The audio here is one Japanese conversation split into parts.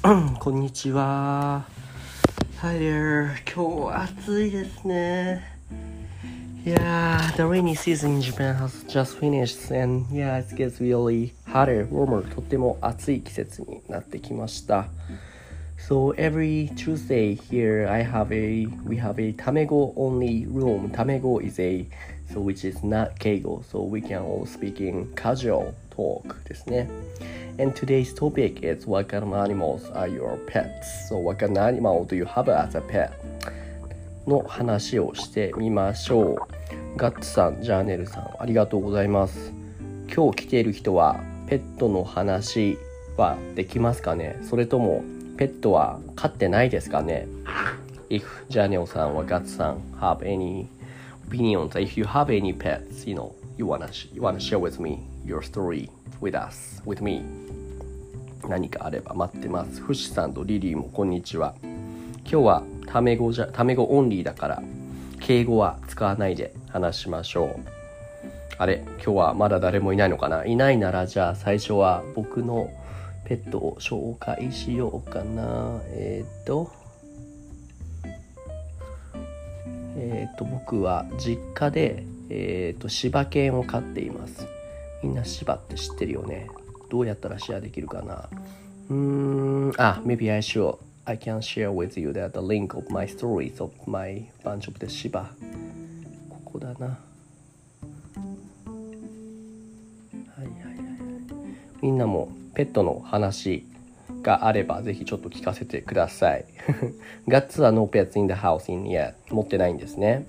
こんにちは。Hi there. 今日暑いですね。Yeah, the rainy season in Japan has just finished and yeah, it gets really hotter, warmer. とても暑い季節になってきました。So every Tuesday here I have a we have a Tamego only room. Tamego is a so which is not Keigo, so we can all speak in casual talk ですね。And today's topic is what kind of animals are your pets? So what kind of animal do you have as a pet? の話をしてみましょう。ガッツさん、ジャーネルさん、ありがとうございます。今日来ている人はペットの話はできますかねそれともペットは飼ってないですかね ?If ジャーネルさんはガッツさん have any opinions, if you have any pets, you know, you wanna, you wanna share with me your story with us, with me 何かあれば待ってます。フシさんとリリーもこんにちは。今日はタメ語じゃ、タメ語オンリーだから、敬語は使わないで話しましょう。あれ今日はまだ誰もいないのかな？いないならじゃあ最初は僕のペットを紹介しようかな。えっ、と、えっ、と、僕は実家で、えっ、と、柴犬を飼っています。みんな柴って知ってるよね。どうやったらシェアできるかなうん、あ、maybe I should. I can share with you that the link of my stories of my bunch of the 柴。ここだな。はいはいはい。みんなもペットの話があればぜひちょっと聞かせてください。ガッツは No pets in the house in yet 持ってないんですね。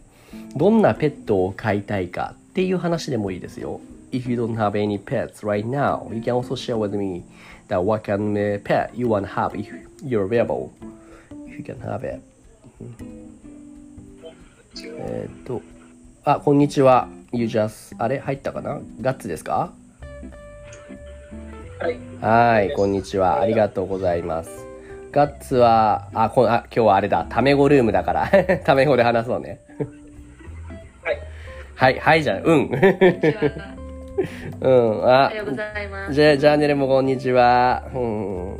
どんなペットを飼いたいかっていう話でもいいですよ。If you don't have any pets right now, you can also share with me that what kind of pet you want to have if you're available. If you can have it. えっと、あ、こんにちは。You just, あれ入ったかなガッツですかはい。はい、こんにちは。ありがとうございます。ガッツは、あ、こあ今日はあれだ。タメ語ルームだから。タメ語で話そうね。はい。はい、はいじゃん。うん。うん、おあは、ようございます。じゃ、ジャーネルもこんにちは。うん。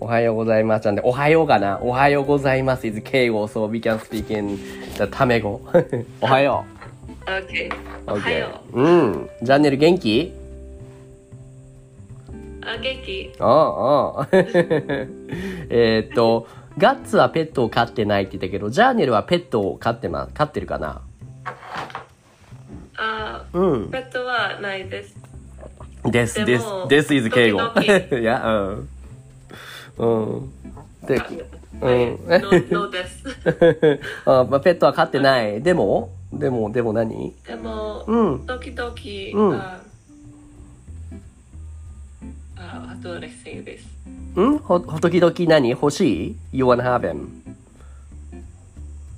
おはようございます。なんで、おはようかな。おはようございます。is 敬語、so we can speak in the タメ語。おはよ OK。う。おはよ OK うん。ジャーネル元気？う。あ、元気？ああ、ああ。えーっと、ガッツはペットを飼ってないって言ったけど、ジャーネルはペットを飼ってま、飼ってるかな？あ、うん。ペットはないです。です、ですです is 敬語。いや、うん。うん。で、うん。の、のです。あまあ、ペットは飼ってない。でも？でも、でも何？でも、うん。時々、うん あ、あ、あとレッスンです。んほ、ほ時々何欲しい ?You wanna have him?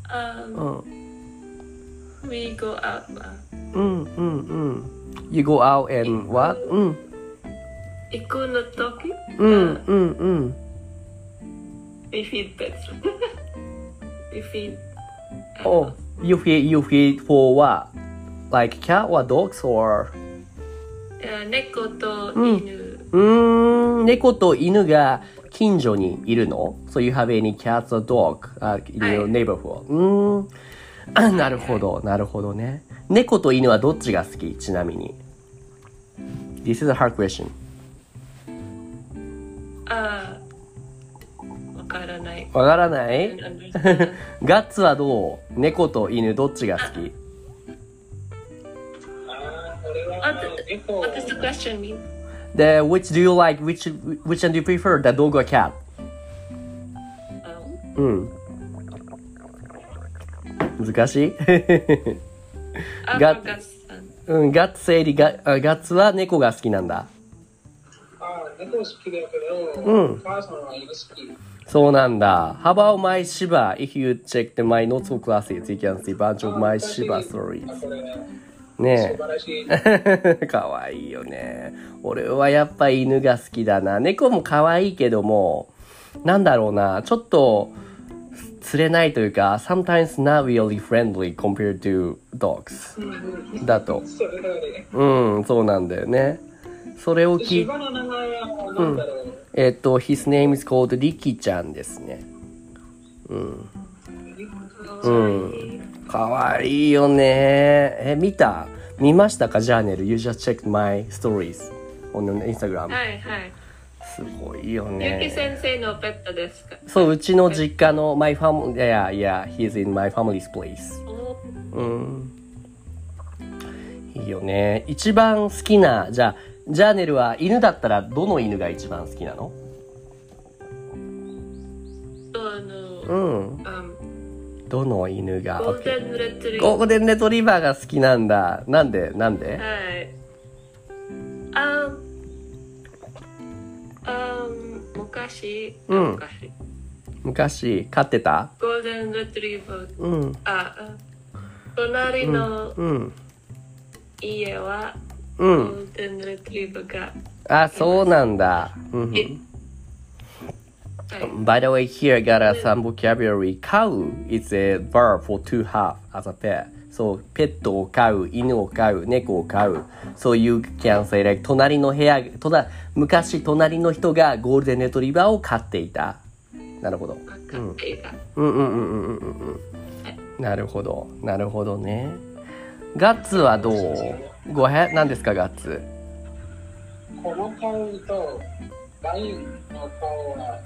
あ、うん。 we go out あ。うん、うん、うん。You go out and what? うん。行くの時うん、あうん、うん。 we feed pets. we feed Oh, you feed, you feed for what? Like cat or dogs or? あ猫と犬。う ーん、猫と犬が近所にいるの ?So you have any cats or dog、uh, in はい your neighborhood? うーん。あなるほど、なるほどね。猫と犬はどっちが好きちなみに。This is a hard question. あ、わからない。わからない.ガッツはどう猫と犬どっちが好き What does the question mean? The, which do you like? Which, which one do you prefer? The dog or cat? あうん。難しいあ、ガガッツ。うん、ガッツよりガあガッツは猫が好きなんだ。あー猫好きだけど、うんお母さんは犬好き。そうなんだ。How about my Shiba? If you check the my notes for classes, you can see bunch of my Shiba stories. ね。え。かわいいよね。俺はやっぱ犬が好きだな。猫も可愛いけども、なんだろうな。ちょっと、釣れないというか、sometimes not really friendly compared to dogs だと。うん、そうなんだよね。それを聞い芝の名前は何だろう、えっと、his name is called リキちゃんですね。うん。うん。かわいいよね。え、見た？見ましたか？ジャーネル ?You just checked my stories on Instagram. はいはい。すごいよゆきね。先生のペットですか？そう、うちの実家の my family, yeah, yeah, he's in my family's place. おうん。いいよね。一番好きな、じゃあ、ジャーネルは犬だったらどの犬が一番好きなの？あの、うん。うんどの犬がゴールデンレトリゴールデンレトリバーが好きなんだ。なんで？なんで？はい。あ昔、うん。昔、昔。飼ってた？ゴールデンレトリバー、うん。あ、あ隣のうん。家は、ゴうん。ールデンレトリバーが、あ、そうなんだ。うん。By the way, here I got uh, some vocabulary. Cow is a verb for to have as a pet. So, ペットを飼う、犬を飼う、猫を飼う。So you can say like 隣の部屋、隣昔隣の人がゴールデンレトリバーを飼っていた。なるほど。わかっていた。うんうんうんうんうんうんうん。なるほど。なるほどね。ガッツはどうごへん何ですか、ガッツ。この顔とラインの顔は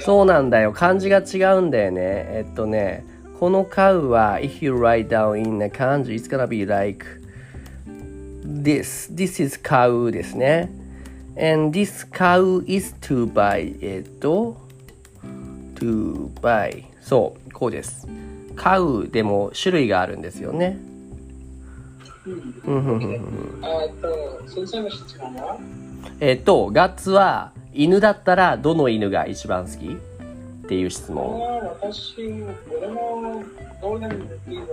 そうなんだよ。漢字が違うんだよね。えっとね、このカウは、if you write down in a 漢字、it's gonna be like this. This is カウですね。and this cow is to buy. えっと、to buy. そう、こうです。カウでも種類があるんですよね。えっと、ガッツは犬だったらどの犬が一番好きっていう質問。私、俺もゴールデンリバー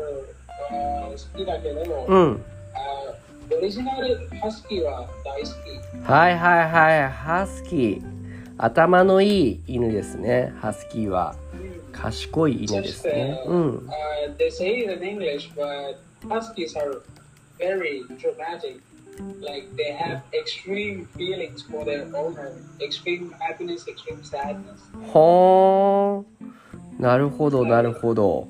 は好きだけど、うん。あオリジナルハスキーは大好き。はいはいはい、ハスキー。頭のいい犬ですね、ハスキーは。賢い犬ですね。うん。Uh, they say it in English, but huskies are very dramatic. Like they have extreme feelings for their owner, extreme happiness, extreme sadness. ほーん。なるほど、なるほど。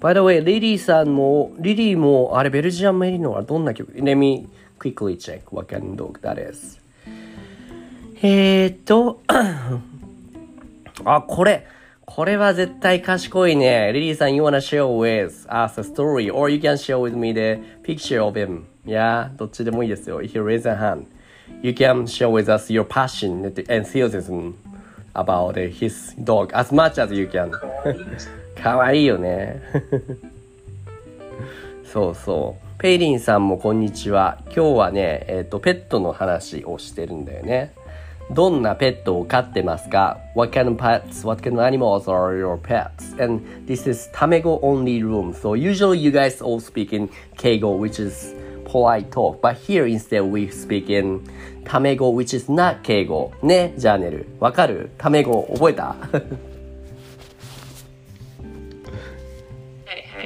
By the way, リリーさんも、リリーも、あれ、ベルジアンメリノはどんな曲 ?Let me quickly check what kind of dog that is. えーっと、あ、これ。これは絶対賢いね。リリーさん、you wanna share with us a story or you can share with me the picture of him. Yeah, どっちでもいいですよ。If you raise a hand, you can share with us your passion and enthusiasm about his dog as much as you can. かわいいよね。そうそう。ペイリンさんもこんにちは。今日はね、えっ、と、ペットの話をしてるんだよね。どんなペットを飼ってますか ?What kind of pets, what kind of animals are your pets? And this is Tamego only room. So usually you guys all speak in Keigo, which is polite talk. But here instead we speak in Tamego, which is not Keigo. ね、ジャーネル。わかる？タメ語覚えた？は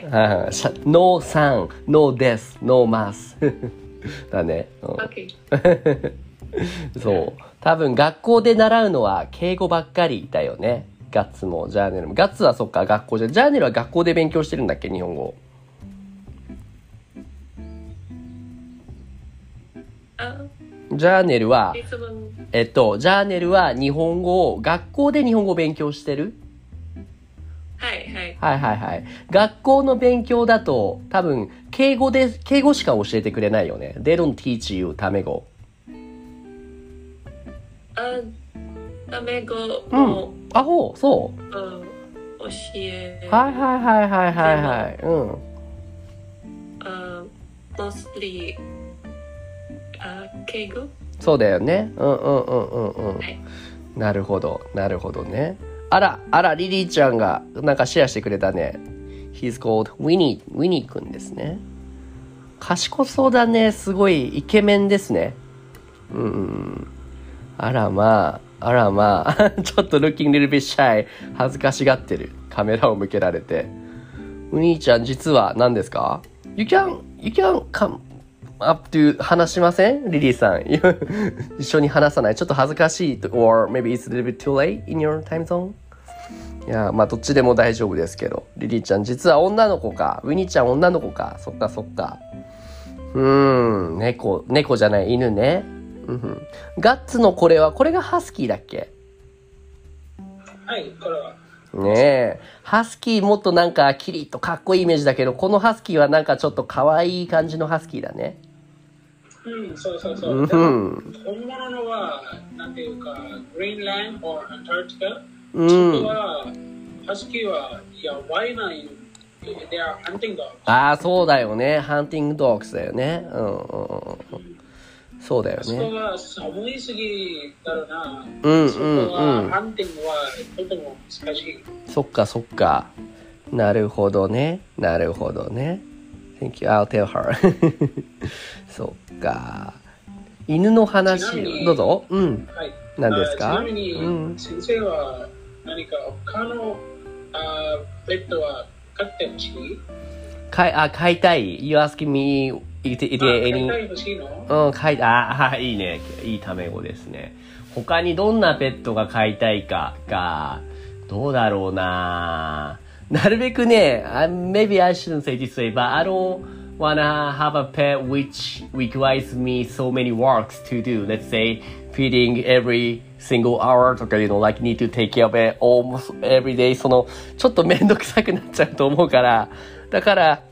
いはい。あしゃ No さん、No です、No ます。だね。うん OK。そう。多分学校で習うのは敬語ばっかりだよね。ガッツもジャーネルも。ガッツはそっか、学校じゃ。ジャーネルは学校で勉強してるんだっけ、日本語。ジャーネルは、えっと、ジャーネルは日本語を、学校で日本語を勉強してる？はいはい。はいはいはい。学校の勉強だと、多分、敬語で、敬語しか教えてくれないよね。They don't teach you タメ語。あ、タメ語うもん、。あ、ほう、そう。うん、教え、はいはいはいはいはいはい。うん。あ、mostly、あ、敬語？そうだよね。うんうんうんうんうん。はい。なるほど、なるほどね。あら、あら、リリーちゃんがなんかシェアしてくれたね。He's called Winnie, Winnie くんですね。賢そうだね。すごいイケメンですね。うんうん。あらまあ、あらまあ、ちょっと looking little bit shy 恥ずかしがってる。カメラを向けられて。ウニーちゃん実は何ですか ?You can, you can come, up to 話しません？リリーさん。一緒に話さないちょっと恥ずかしいと or maybe it's a little bit too late in your time zone? いや、まあどっちでも大丈夫ですけど。リリーちゃん、実は女の子か。ウィニーちゃん女の子か。そっかそっか。うーん、猫、猫じゃない、犬ね。ガッツのこれは、これがハスキーだっけ？はい、これは。ねえ。ハスキーもっとなんかキリッとかっこいいイメージだけど、このハスキーはなんかちょっと可愛い感じのハスキーだね。うん、そうそうそう。うん本物のは、なんていうか、グリーンランド or アンターティカ。うんそこは、ハスキーは、いな、they are hunting dogs. ああ、そうだよね。ハンティングドッグスだよね。うんうんうんうん。そうだよそこ寒いすぎだろうな。うんうんうは、ん。ハンティングはとても難しい。そっかそっか。なるほどね。なるほどね。Thank you. I'll tell her. そっか。犬の話どうぞ。うん。はい。何ですか？あちなみに、うん先生は何か他のあペットは飼ってほしいかい、あ、飼いたい？You asking me, いて、いて、あ飼い any たい欲しいの？うん、飼い、ああ、いいね。いいため語ですね。他にどんなペットが飼いたいか、が、どうだろうななるべくね、maybe I shouldn't say this way, but I don't wanna have a pet which requires me so many works to do. Let's say, feeding every single hour とかいうの、like need to take care of it almost every day. その、ちょっとめんどくさくなっちゃうと思うから、だから、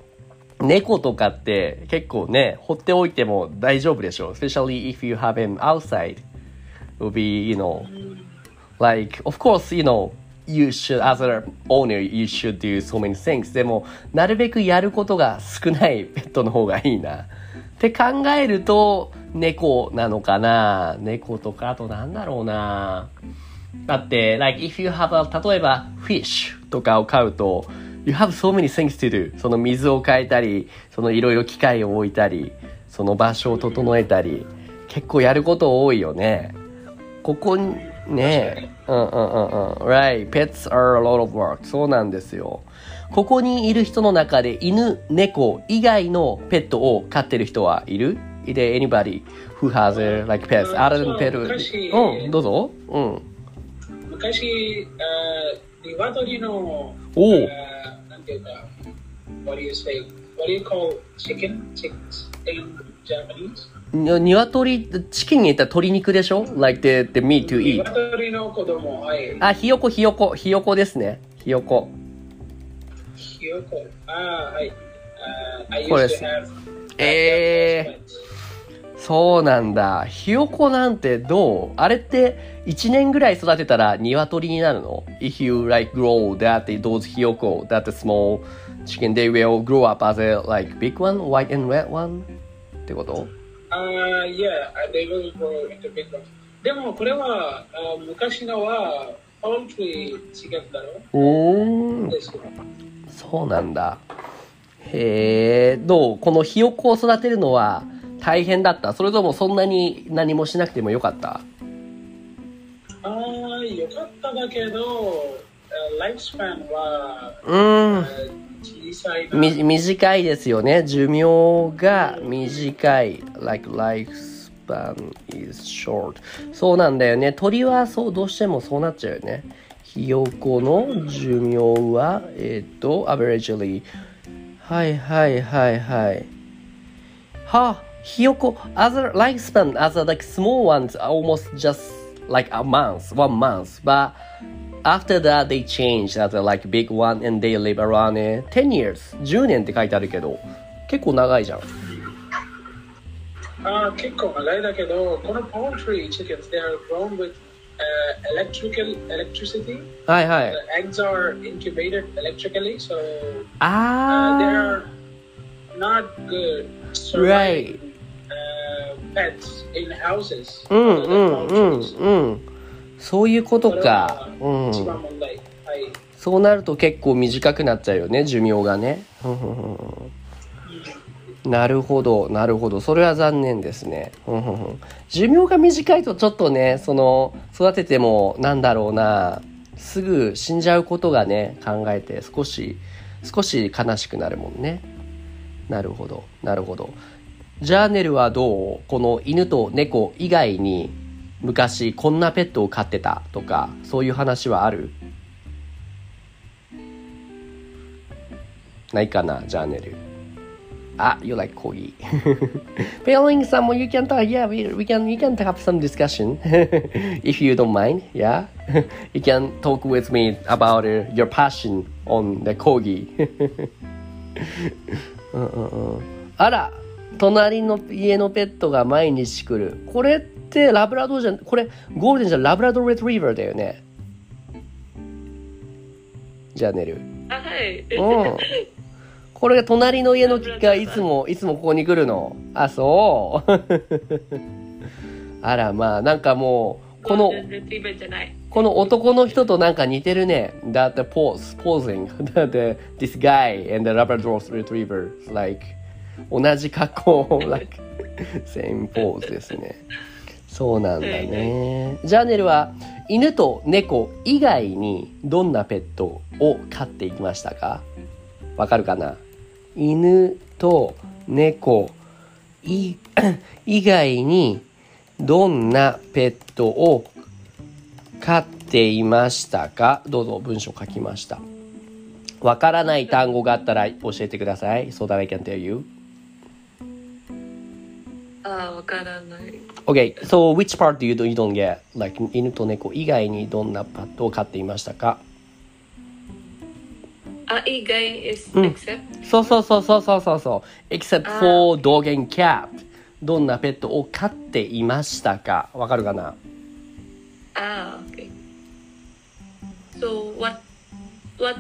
猫とかって結構ね、放っておいても大丈夫でしょ。Especially if you have him outside. Will be, you know, like, of course, you know, you should, as an owner, you should do so many things. でも、なるべくやることが少ないペットの方がいいな。って考えると、猫なのかな猫とか、あとなんだろうなだって、like, if you have a, 例えば、fish とかを飼うと、you have so many things to do. その水を変えたり、そのいろいろ機械を置いたり、その場所を整えたり、結構やること多いよね。ここに、ねうんうんうんうん。Right. Pets are a lot of work. そうなんですよ。ここにいる人の中で犬、猫以外のペットを飼ってる人はいる Is there anybody who has a, like pets うん other than pet? 昔うん、どうぞ。うん。昔、あ鶏の、おうあなんていうか、what do you say? What do you call chicken? Chickens in Japanese? に鶏、チキンに言ったら鶏肉でしょ ?like the, the meat to eat. 鶏の子供、はい。あ、ひよこ、ひよこ、ひよこですね。ひよこ。ひよこ。あーはい。あ I これですえそうなんだ。ひよこなんてどうあれって1年ぐらい育てたら鶏になるの ?If you like grow that, those ひよこ、that small chicken, they will grow up as a like big one, white and red one? ってことあー yeah, they will grow into big ones. でもこれは、あー昔のは、ポートリー違ったろおーですよ。そうなんだ。へえ、どう？このひよこを育てるのは大変だった？それともそんなに何もしなくてもよかった？ああ、よかっただけど、ライフスパンは、うーん短いですよね寿命が短い like lifespan is short そうなんだよね鳥はそうどうしてもそうなっちゃうよねひよこの寿命はえっ、と averagely はいはいはいはいはひよこ other lifespan as a like small ones are almost just like a month one month but After that, they changed as a uh, like big one and they live around uh, 10 years. 10年って書いてあるけど、結構長いじゃん。あ結構長いだけど、この poultry chickens, they are grown with、uh, electrical electricity. はいはい。The eggs are incubated electrically, so、ah. uh, ah. they are not good. Right. Uh, pets in houses. Mm, うんうんうんうん。そういうことか。うこれは一ん。番問題。はい。そうなると結構短くなっちゃうよね、寿命がね。なるほど、なるほど。それは残念ですね。寿命が短いとちょっとね、その、育てても、なんだろうな、すぐ死んじゃうことがね、考えて少し、少し悲しくなるもんね。なるほど、なるほど。ジャーネルはどう？この犬と猫以外に昔こんなペットを飼ってたとか、そういう話はあるないかな、ジャーネル。Ah, you like corgi. Failing someone, you can talk. Yeah, we, we can we can have some discussion if you don't mind. Yeah, you can talk with me about your passion on the corgi. うんうんうんあら、隣の家のペットが毎日来る。これってラブラドーじゃん、これゴールデンじゃラブラドーレトリーバーだよね。じゃあ寝る。あ、はい。うん。これが隣の家のがいつも、いつもここに来るの。あ、そう。あら、まあ、なんかもう、この。この男の人となんか似てるね。だって pose, posing. だって this guy and the Labrador retriever, like, 同じ格好、like, same pose ですね。そうなんだね。ジャーネルは犬と猫以外にどんなペットを飼っていきましたか？わかるかな？犬と猫以外にどんなペットを飼っていましたか？どうぞ文章書きました。わからない単語があったら教えてください。So that I can tell you. あ、わからない。Okay, so which part do you, do, you don't get? Like 犬と猫以外にどんなペットを飼っていましたかあ、以外 is うん except? そうそうそうそうそうそうそう。except あ for dog and cat. どんなペットを飼っていましたかわかるかなあ、okay. So what what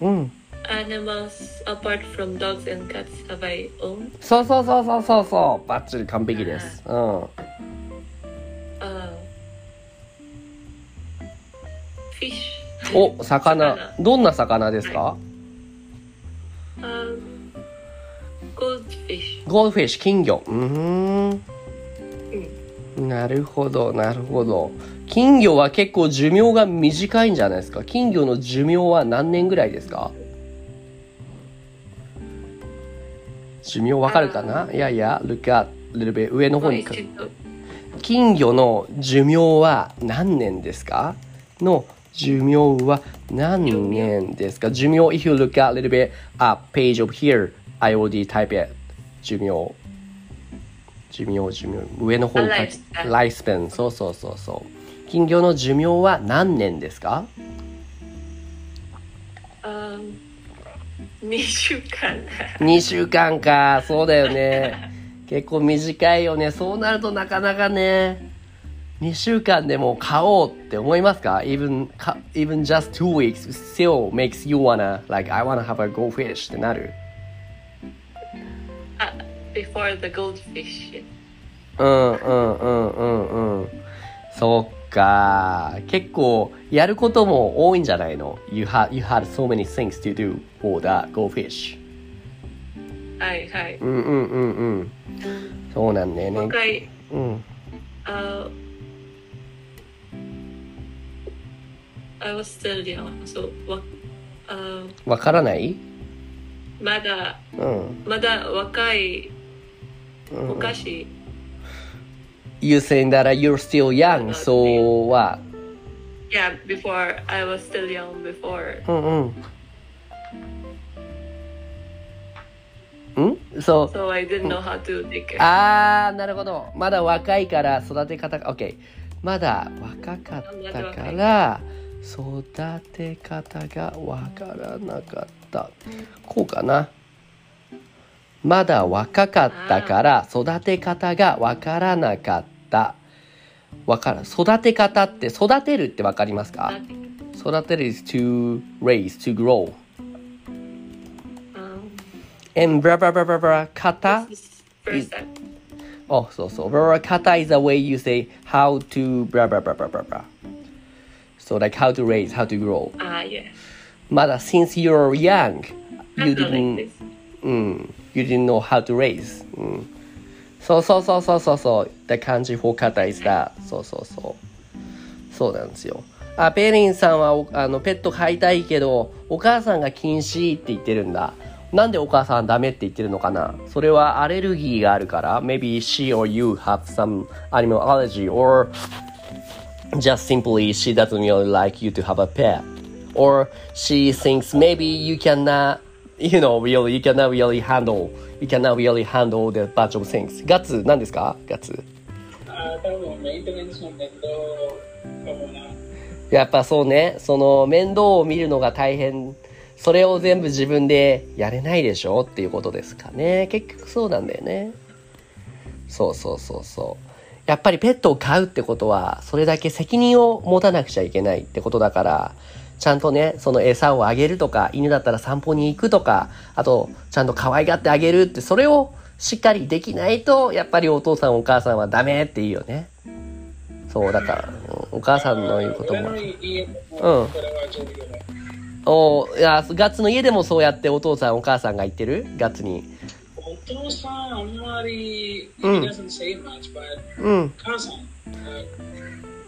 うん。Animals apart from dogs and cats have I owned? そうそうそうそうそうそう。バッチリ完璧です。うん。あ、fish. お、魚。魚どんな魚ですか、あ、goldfish. ゴールドフィッシュ、金魚。うーん。なるほど、なるほど。金魚は結構寿命が短いんじゃないですか？金魚の寿命は何年ぐらいですか？寿命わかるかな？いやいや、look at little bit 上の方に一度金魚の寿命は何年ですか？の寿命は何年ですか？寿命 if you look at a little bit up page of here I already type it. 寿命。寿命寿命。上の方に書いてあライスペンそうそうそうそう。金魚の寿命は何年ですか？あ、2週間。2週間かそうだよね結構短いよねそうなるとなかなかね2週間でも買おうって思いますか even, か even just two weeks still makes you wanna like I wanna have a goldfish ってなるあ、before the goldfish. うんうんうんうんうんそっか結構やることも多いんじゃないの？You, had so many things to do for the goldfish. はいはい。うんうんうんうん。そうなんだよね。もう一回。うん。あ。I was still young, so わ,、uh, わからない？まだ、うん、まだ若い、おかしい。うん You saying that you're still young, so what? yeah, before I was still young before. うんうん。んそう。So I didn't know how to take care. あー、なるほど。まだ若いから育て方が、OK。まだ若かったから、育て方がわからなかった。こうかな。まだ若かったから、育て方がわからなかった。わから、育て方って、育てるってわかりますか育てる is to raise, to grow. Um, And blah blah blah blah blah, kata this is. Oh, so so. Blah, blah, kata is a way you say how to blah blah blah blah blah blah. So like how to raise, how to grow. Ah, yeah. まだ since you're young, you didn't. うん、you didn't know how to raise. うん。そうそうそうそうそうそう。The 漢字 for kata is that. そうそうそう。そうなんですよ。あ、ペリンさんはあのペット飼いたいけど、お母さんが禁止って言ってるんだ。なんでお母さんダメって言ってるのかなそれはアレルギーがあるから Maybe she or you have some animal allergy or just simply she doesn't really like you to have a pet or she thinks maybe you cannot you know really you cannot really handle you cannot really handle the bunch of things ガッツ何ですか？ガッツあー多分メンテナンスの面倒かもな。やっぱそうね。その面倒を見るのが大変。それを全部自分でやれないでしょ？っていうことですかね。結局そうなんだよね。そうそうそうそう。やっぱりペットを飼うってことはそれだけ責任を持たなくちゃいけないってことだからちゃんとねその餌をあげるとか犬だったら散歩に行くとかあとちゃんと可愛がってあげるってそれをしっかりできないとやっぱりお父さんお母さんはダメって言うよね。そうだから、うんお母さんの言うことも。うん。おいやガッツの家でもそうやってお父さんお母さんが言ってる？ガッツに。お父さんあんまり、うん。う。ん。母さん、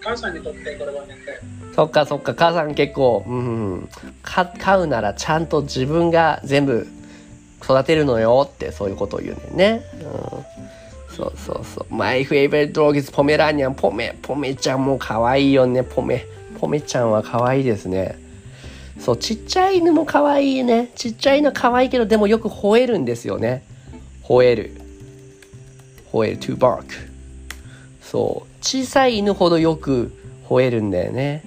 母さんにとってこれは年齢。そっかそっか母さん結構うんうんか飼うならちゃんと自分が全部育てるのよってそういうことを言うんね、うん、そうそうそう。My favorite dog is ポメラニアンポメポメちゃんも可愛いよね。ポメポメちゃんは可愛いですね。そうちっちゃい犬も可愛いね。ちっちゃいの可愛いけどでもよく吠えるんですよね。吠える。吠える。To bark そう小さい犬ほどよく吠えるんだよね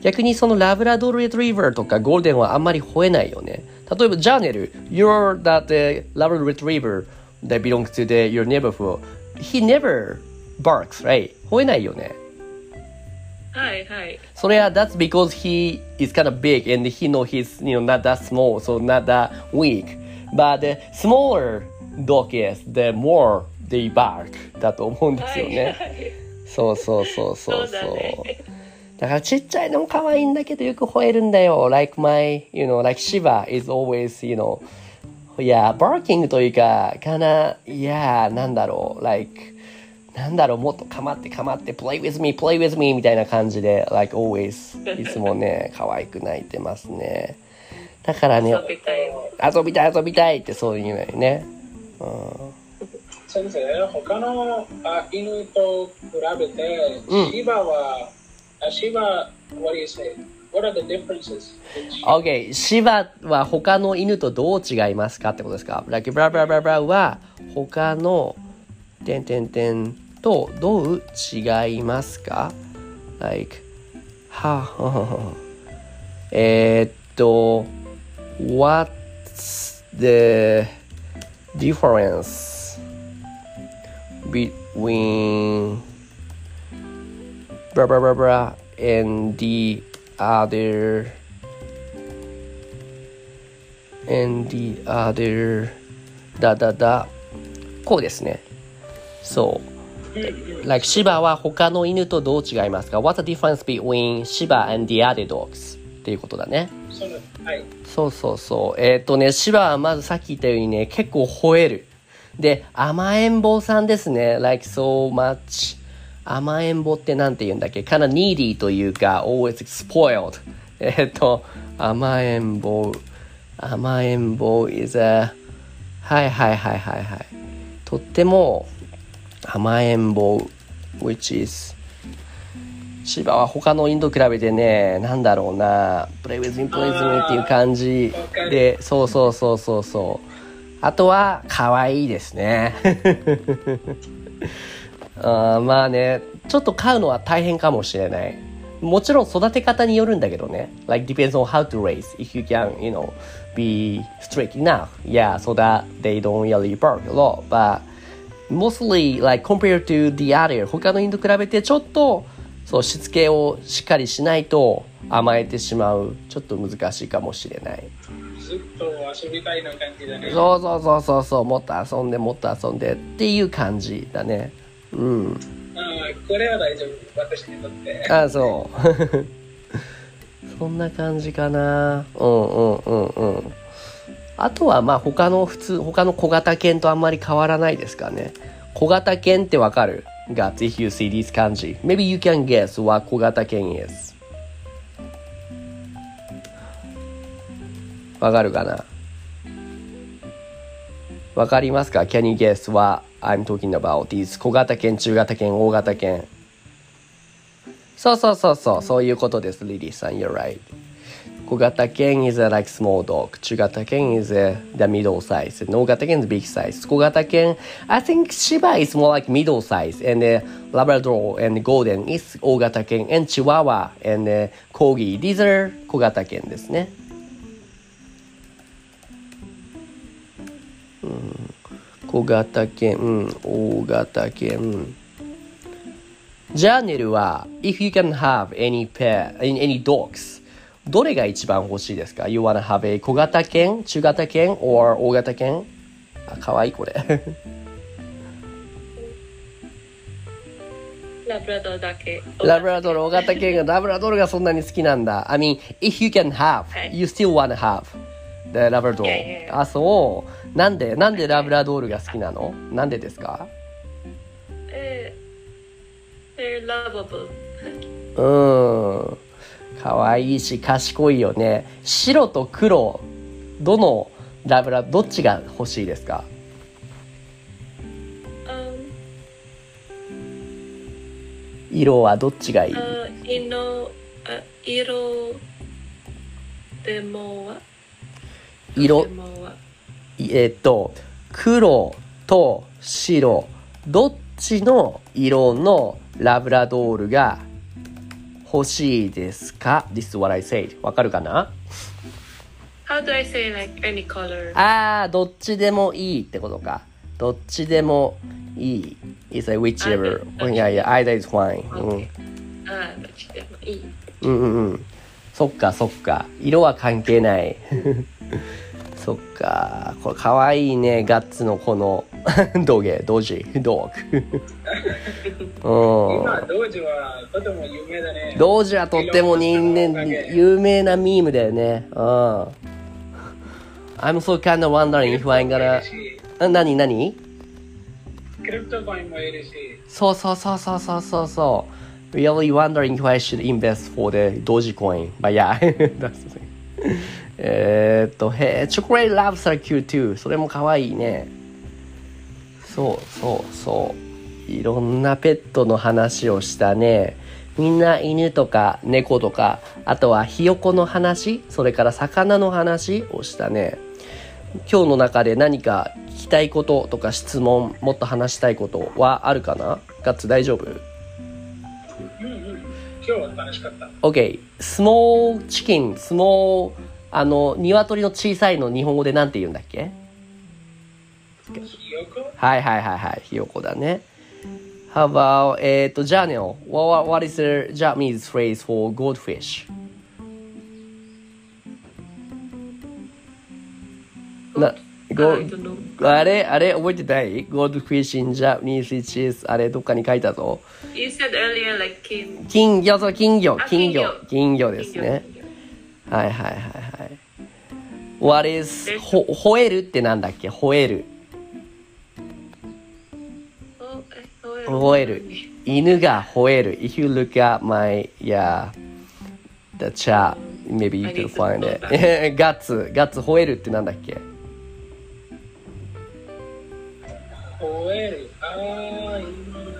逆にそのラブラドールレトリーバーとかゴールデンはあんまり吠えないよね例えばジャーネル You're that uh, Labrador retriever that belongs to the, your neighborhood He never barks, right? 吠えないよねはいはい。それは that's because he is kind of big and he know he's you know not that small so not that weak but the smaller dog is the more they bark だと思うんですよね、はいそうそうそうそうそうだねだからちっちゃいのも可愛いんだけどよく吠えるんだよ。Like my, you know, like Shiva is always, you know, yeah, barking というか、かな、いや、なんだろう、like, なんだろう、もっと構って構って play with me, play with me みたいな感じで、like always, いつもね、可愛く泣いてますね。だからね、遊びたい。遊びたい遊びたいってそういうのよね。先生、他のあと比べて、シバは、あシバ、what is it? are ー、シバは他の犬とどう違いますかってことですか？ラブラブラブラは他の点点点とどう違いますか ?Like, は、えっと、What's the difference? Between blah blah blah blah and the other and the other だだだこうですねそう、like シバは他の犬とどう違いますか What's the difference between シバ and the other dogs? っていうことだねそのはい。そうそうそう。えーっ、とね、シバはまずさっき言ったようにね、結構吠える。で、甘えん坊さんですね。like so much. 甘えん坊ってなんて言うんだっけ ?kinda needy というか、always spoiled. えっと、甘えん坊。甘えん坊 is a... はいはいはいはいはい。とっても甘えん坊 which is シバは他のインド比べてね、なんだろうな、プレイウィズミプレイズミっていう感じで、そうそうそうそうそう。あとは、可愛いですね。あまあね、ちょっと飼うのは大変かもしれない。もちろん育て方によるんだけどね。Like depends on how to raise. If you can, you know, be strict enough. Yeah, so that they don't really bark a lot. But mostly like compared to the other 他のインド比べてちょっとそうしつけをしっかりしないと甘えてしまうちょっと難しいかもしれないずっと遊びたいな感じだね。そうそうそうそうそうもっと遊んでもっと遊んでっていう感じだね。うん。あーこれは大丈夫。私にとって。あそう。そんな感じかな。うんうんうんうん。あとはまあ他の普通他の小型犬とあんまり変わらないですかね。小型犬ってわかる？Guts, if you see this 漢字 Maybe you can guess what 小型犬 is わかるかなわかりますか ?Can you guess what I'm talking about? These 小型犬、中型犬、大型犬。そうそうそうそう、そういうことです、リリーさん。You're right. 小型犬 is a like small dog. 中型犬 is a, the middle size. 大型犬 is big size. 小型犬 I think Shiba is more like middle size. And uh, Labrador and Golden is 大型犬 and Chihuahua and uh, Corgi. These are 小型犬ですね。小型犬、うん、大型犬。うんジャーネルは、if you can have any pair, any, dogs, どれが一番欲しいですか ?You wanna have a 小型犬？中型犬？or 大型犬？あ、かわいいこれ。ラブラドーだけ。ラブラドール、大型犬が、ラブラドールがそんなに好きなんだ。I mean, if you can have, はい you still wanna have the ラブラドール。やあ、そう。なんで、なんでラブラドールが好きなの？なんでですか？えー.うーん。かわいいし、賢いよね。白と黒、どのラブラ、どっちが欲しいですか？Um, 色はどっちがいい？uh, uh, iro demo wa? 色?えっと、黒と白、どっちの色のラブラドールが欲しいですか ?This is what I said. わかるかな？How do I say like any color? あー、どっちでもいいってことか。どっちでもいい。It's like whichever. あいやいや、either is fine. うん.ああ、どっちでもいい。うんうんうん。そっかそっか。色は関係ない。そっか。これかわいいね。ガッツのこの 土下ドジ。ドーク、うん、今ドジはとても有名だね。ドジはとっても人間有名なミームだよね。うん。I'm so kind of wondering if I'm gonna な何何？クリプトコインもいるし。そうそうそうそうそうそう。Really wondering if I should invest for the ドージコイン。ばや えーっと、へえ、チョコレートラブサーキュー2。それも可愛いね。そうそうそう。いろんなペットの話をしたね。みんな犬とか猫とか、あとはひよこの話、それから魚の話をしたね。今日の中で何か聞きたいこととか質問、もっと話したいことはあるかな？ガッツ大丈夫？うんうん、今日は楽しかった。?OK。スモールチキン、スモール、あの、鶏の小さいの日本語でなんて言うんだっけはいはいはいはい。ひよこだね。How about, えっ、と、じゃあね、what, what is the Japanese phrase for goldfish? な、know. あれあれ覚えてない ?goldfish in Japanese it is あれどっかに書いたぞ。You said earlier like. 金魚、金魚金魚、金魚ですね。はいはいはいはい。What is ほ吠える ってなんだっけ？吠える。吠える。犬が吠える。If look at my yeah the chat, maybe you can find it. ガツガツ吠えるってなんだっけ？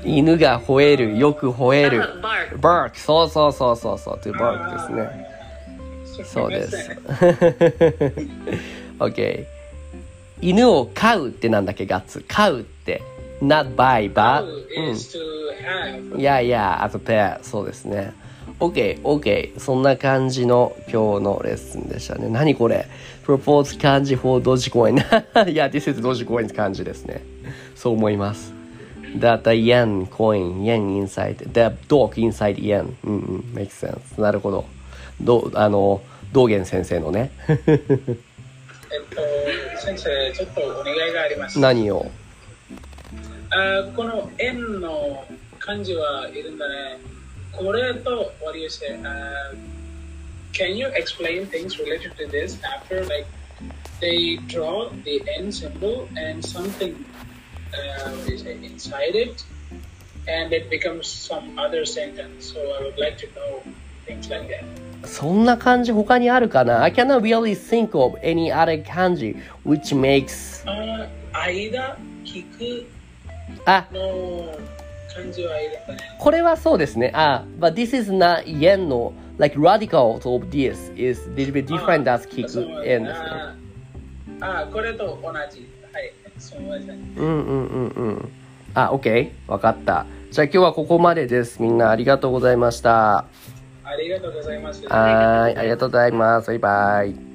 犬が吠える、よく吠える。Uh, そうそうそうそうそう。to bark ですね。そうです。OK。犬を飼うってなんだっけガッツ。飼うって。not buy, but. うん。いやいや、as a pair。そうですね。OK、OK。そんな感じの今日のレッスンでしたね。何これ ?propose 漢字 for ドジコイン。いや、this is ドジコイン漢字ですね。そう思います。that the yen coin, yen inside, the dog inside yen. うんうん、makes sense. なるほど。どあの、道元先生のね。えっと、先生、ちょっとお願いがあります。何をあこの円の漢字はいるんだね。これと、what do you say?、Uh, can you explain things related to this after like they draw the end symbol and something, uh, what do you say, inside it, and it becomes some other sentence. So I would like to know things like that. そんな漢字他にあるかな ?I cannot really think of any other 漢字 which makes Uh, 間、聞くあ、の感じはいるかね。これはそうですね。あ、but this is not yen の like radicals of this is little bit different as 聞く n ですね。ああ、これと同じ。はい、そうですね。うんうんうんうん。あ、OK。わかった。じゃあ今日はここまでです。みんなありがとうございました。ありがとうございます。はい。ありがとうございます。バイバイ。